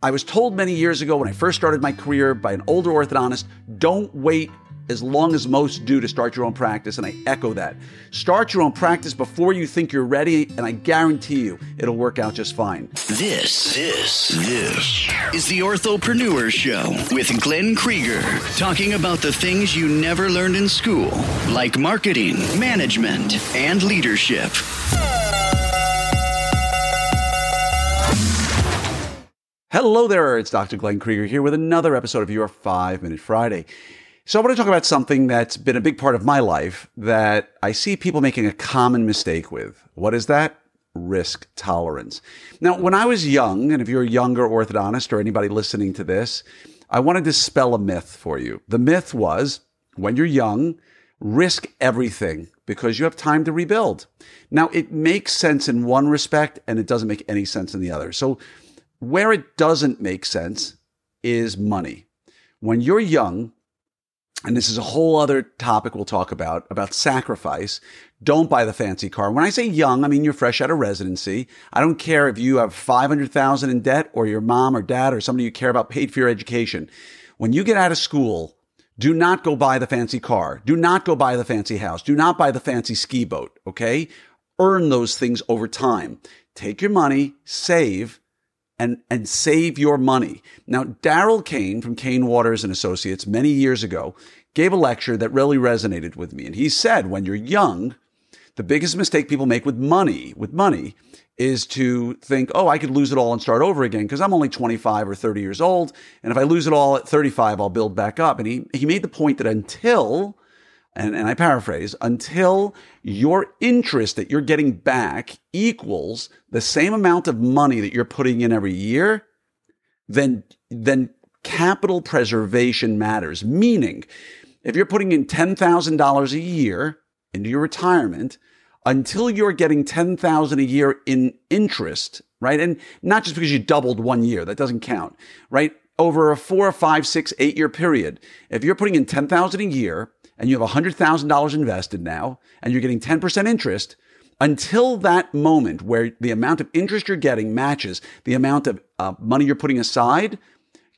I was told many years ago when I first started my career by an older orthodontist don't wait as long as most do to start your own practice, and I echo that. Start your own practice before you think you're ready, and I guarantee you it'll work out just fine. This, this, this is the Orthopreneur Show with Glenn Krieger, talking about the things you never learned in school, like marketing, management, and leadership. Hello there, it's Dr. Glenn Krieger here with another episode of your 5 Minute Friday. So, I want to talk about something that's been a big part of my life that I see people making a common mistake with. What is that? Risk tolerance. Now, when I was young, and if you're a younger orthodontist or anybody listening to this, I want to dispel a myth for you. The myth was when you're young, risk everything because you have time to rebuild. Now, it makes sense in one respect and it doesn't make any sense in the other. So, where it doesn't make sense is money. When you're young, and this is a whole other topic we'll talk about, about sacrifice. Don't buy the fancy car. When I say young, I mean you're fresh out of residency. I don't care if you have 500,000 in debt or your mom or dad or somebody you care about paid for your education. When you get out of school, do not go buy the fancy car. Do not go buy the fancy house. Do not buy the fancy ski boat. Okay. Earn those things over time. Take your money, save, and, and save your money. Now, Darrell Cain from Cain Watters and Associates many years ago gave a lecture that really resonated with me. And he said, when you're young, the biggest mistake people make with money, with money, is to think, oh, I could lose it all and start over again because I'm only 25 or 30 years old. And if I lose it all at 35, I'll build back up. And he, he made the point that until and, and I paraphrase, until your interest that you're getting back equals the same amount of money that you're putting in every year, then, then capital preservation matters. Meaning, if you're putting in $10,000 a year into your retirement, until you're getting 10,000 a year in interest, right? And not just because you doubled one year, that doesn't count, right? Over a four, five, six, eight year period, if you're putting in 10,000 a year and you have $100,000 invested now and you're getting 10% interest, until that moment where the amount of interest you're getting matches the amount of uh, money you're putting aside,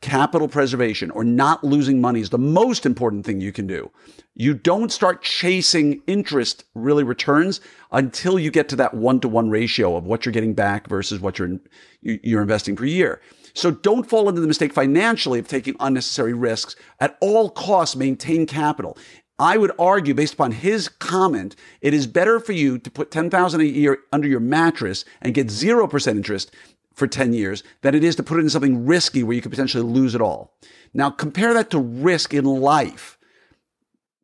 capital preservation or not losing money is the most important thing you can do. You don't start chasing interest really returns until you get to that one to one ratio of what you're getting back versus what you're, you're investing per year. So don't fall into the mistake financially of taking unnecessary risks. At all costs, maintain capital. I would argue, based upon his comment, it is better for you to put 10000 a year under your mattress and get 0% interest for 10 years than it is to put it in something risky where you could potentially lose it all. Now, compare that to risk in life.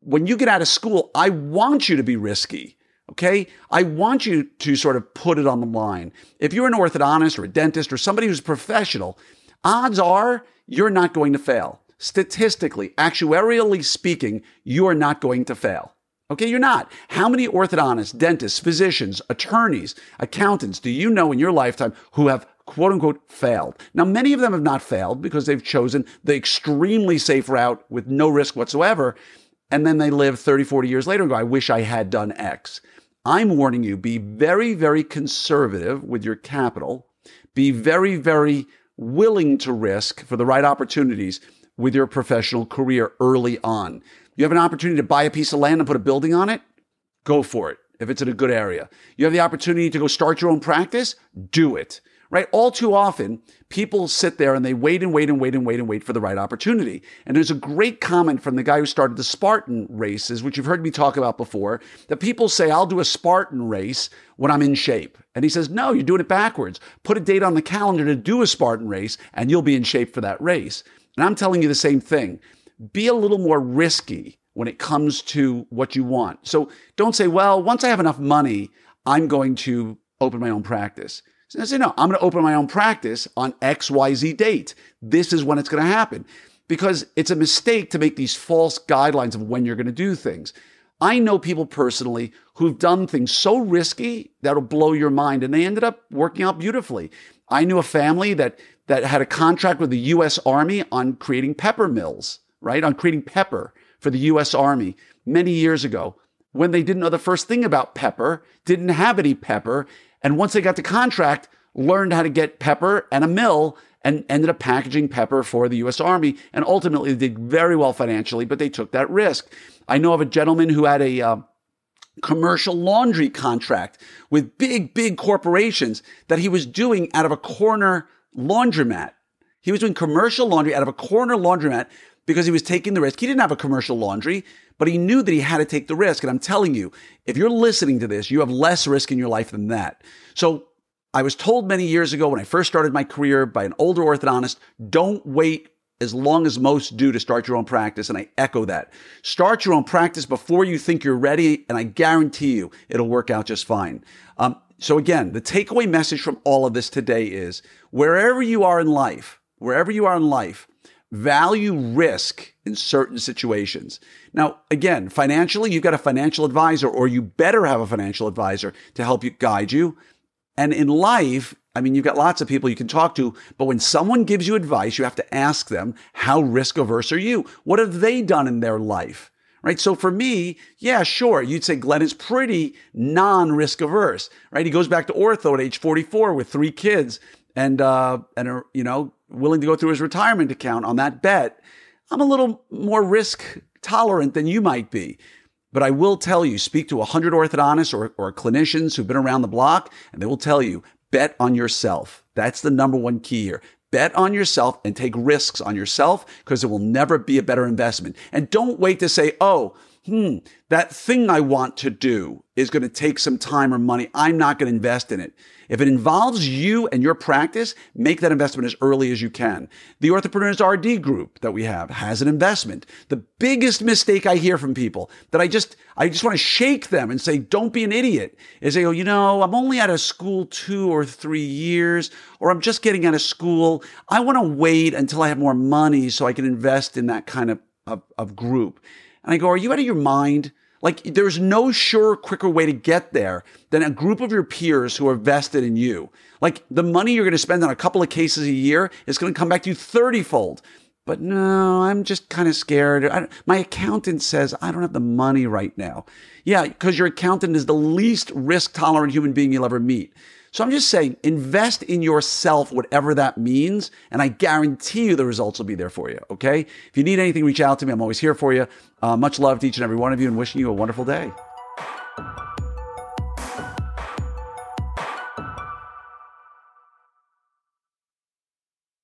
When you get out of school, I want you to be risky. Okay. I want you to sort of put it on the line. If you're an orthodontist or a dentist or somebody who's professional, odds are you're not going to fail statistically, actuarially speaking, you are not going to fail. Okay, you're not. How many orthodontists, dentists, physicians, attorneys, accountants do you know in your lifetime who have quote unquote failed? Now, many of them have not failed because they've chosen the extremely safe route with no risk whatsoever. And then they live 30, 40 years later and go, I wish I had done X. I'm warning you, be very, very conservative with your capital. Be very, very willing to risk for the right opportunities with your professional career early on. You have an opportunity to buy a piece of land and put a building on it, go for it if it's in a good area. You have the opportunity to go start your own practice, do it. Right? All too often, people sit there and they wait and wait and wait and wait and wait for the right opportunity. And there's a great comment from the guy who started the Spartan races, which you've heard me talk about before, that people say, I'll do a Spartan race when I'm in shape. And he says, no, you're doing it backwards. Put a date on the calendar to do a Spartan race and you'll be in shape for that race. And I'm telling you the same thing. Be a little more risky when it comes to what you want. So don't say, well, once I have enough money, I'm going to open my own practice. So I say, no, I'm going to open my own practice on XYZ date. This is when it's going to happen. Because it's a mistake to make these false guidelines of when you're going to do things. I know people personally who've done things so risky that'll blow your mind and they ended up working out beautifully. I knew a family that that had a contract with the U.S. Army on creating pepper mills, right? On creating pepper for the U.S. Army many years ago when they didn't know the first thing about pepper, didn't have any pepper. And once they got the contract, learned how to get pepper and a mill and ended up packaging pepper for the US Army and ultimately they did very well financially, but they took that risk. I know of a gentleman who had a uh, commercial laundry contract with big, big corporations that he was doing out of a corner laundromat. He was doing commercial laundry out of a corner laundromat because he was taking the risk. He didn't have a commercial laundry, but he knew that he had to take the risk. And I'm telling you, if you're listening to this, you have less risk in your life than that. So I was told many years ago when I first started my career by an older orthodontist, don't wait as long as most do to start your own practice. And I echo that. Start your own practice before you think you're ready. And I guarantee you it'll work out just fine. Um, so again, the takeaway message from all of this today is wherever you are in life, wherever you are in life, value risk in certain situations. Now, again, financially, you've got a financial advisor or you better have a financial advisor to help you guide you. And in life, I mean, you've got lots of people you can talk to, but when someone gives you advice, you have to ask them, how risk averse are you? What have they done in their life? Right. So for me, yeah, sure. You'd say Glenn is pretty non risk averse, right? He goes back to ortho at age 44 with three kids and, uh, and, are, you know, willing to go through his retirement account on that bet. I'm a little more risk tolerant than you might be. But I will tell you, speak to 100 orthodontists or, or clinicians who've been around the block, and they will tell you, bet on yourself. That's the number one key here. Bet on yourself and take risks on yourself because it will never be a better investment. And don't wait to say, oh, hmm, that thing I want to do is going to take some time or money. I'm not going to invest in it. If it involves you and your practice, make that investment as early as you can. The Orthopreneurs RD group that we have has an investment. The biggest mistake I hear from people that I just, I just want to shake them and say, don't be an idiot is they go, you know, I'm only out of school two or three years, or I'm just getting out of school. I want to wait until I have more money so I can invest in that kind of, of, of group. And I go, are you out of your mind? Like there's no sure, quicker way to get there than a group of your peers who are vested in you. Like the money you're going to spend on a couple of cases a year is going to come back to you 30 fold. But no, I'm just kind of scared. my accountant says I don't have the money right now. Yeah, because your accountant is the least risk tolerant human being you'll ever meet. So I'm just saying, invest in yourself, whatever that means, and I guarantee you the results will be there for you. Okay. If you need anything, reach out to me. I'm always here for you. Uh, much love to each and every one of you, and wishing you a wonderful day.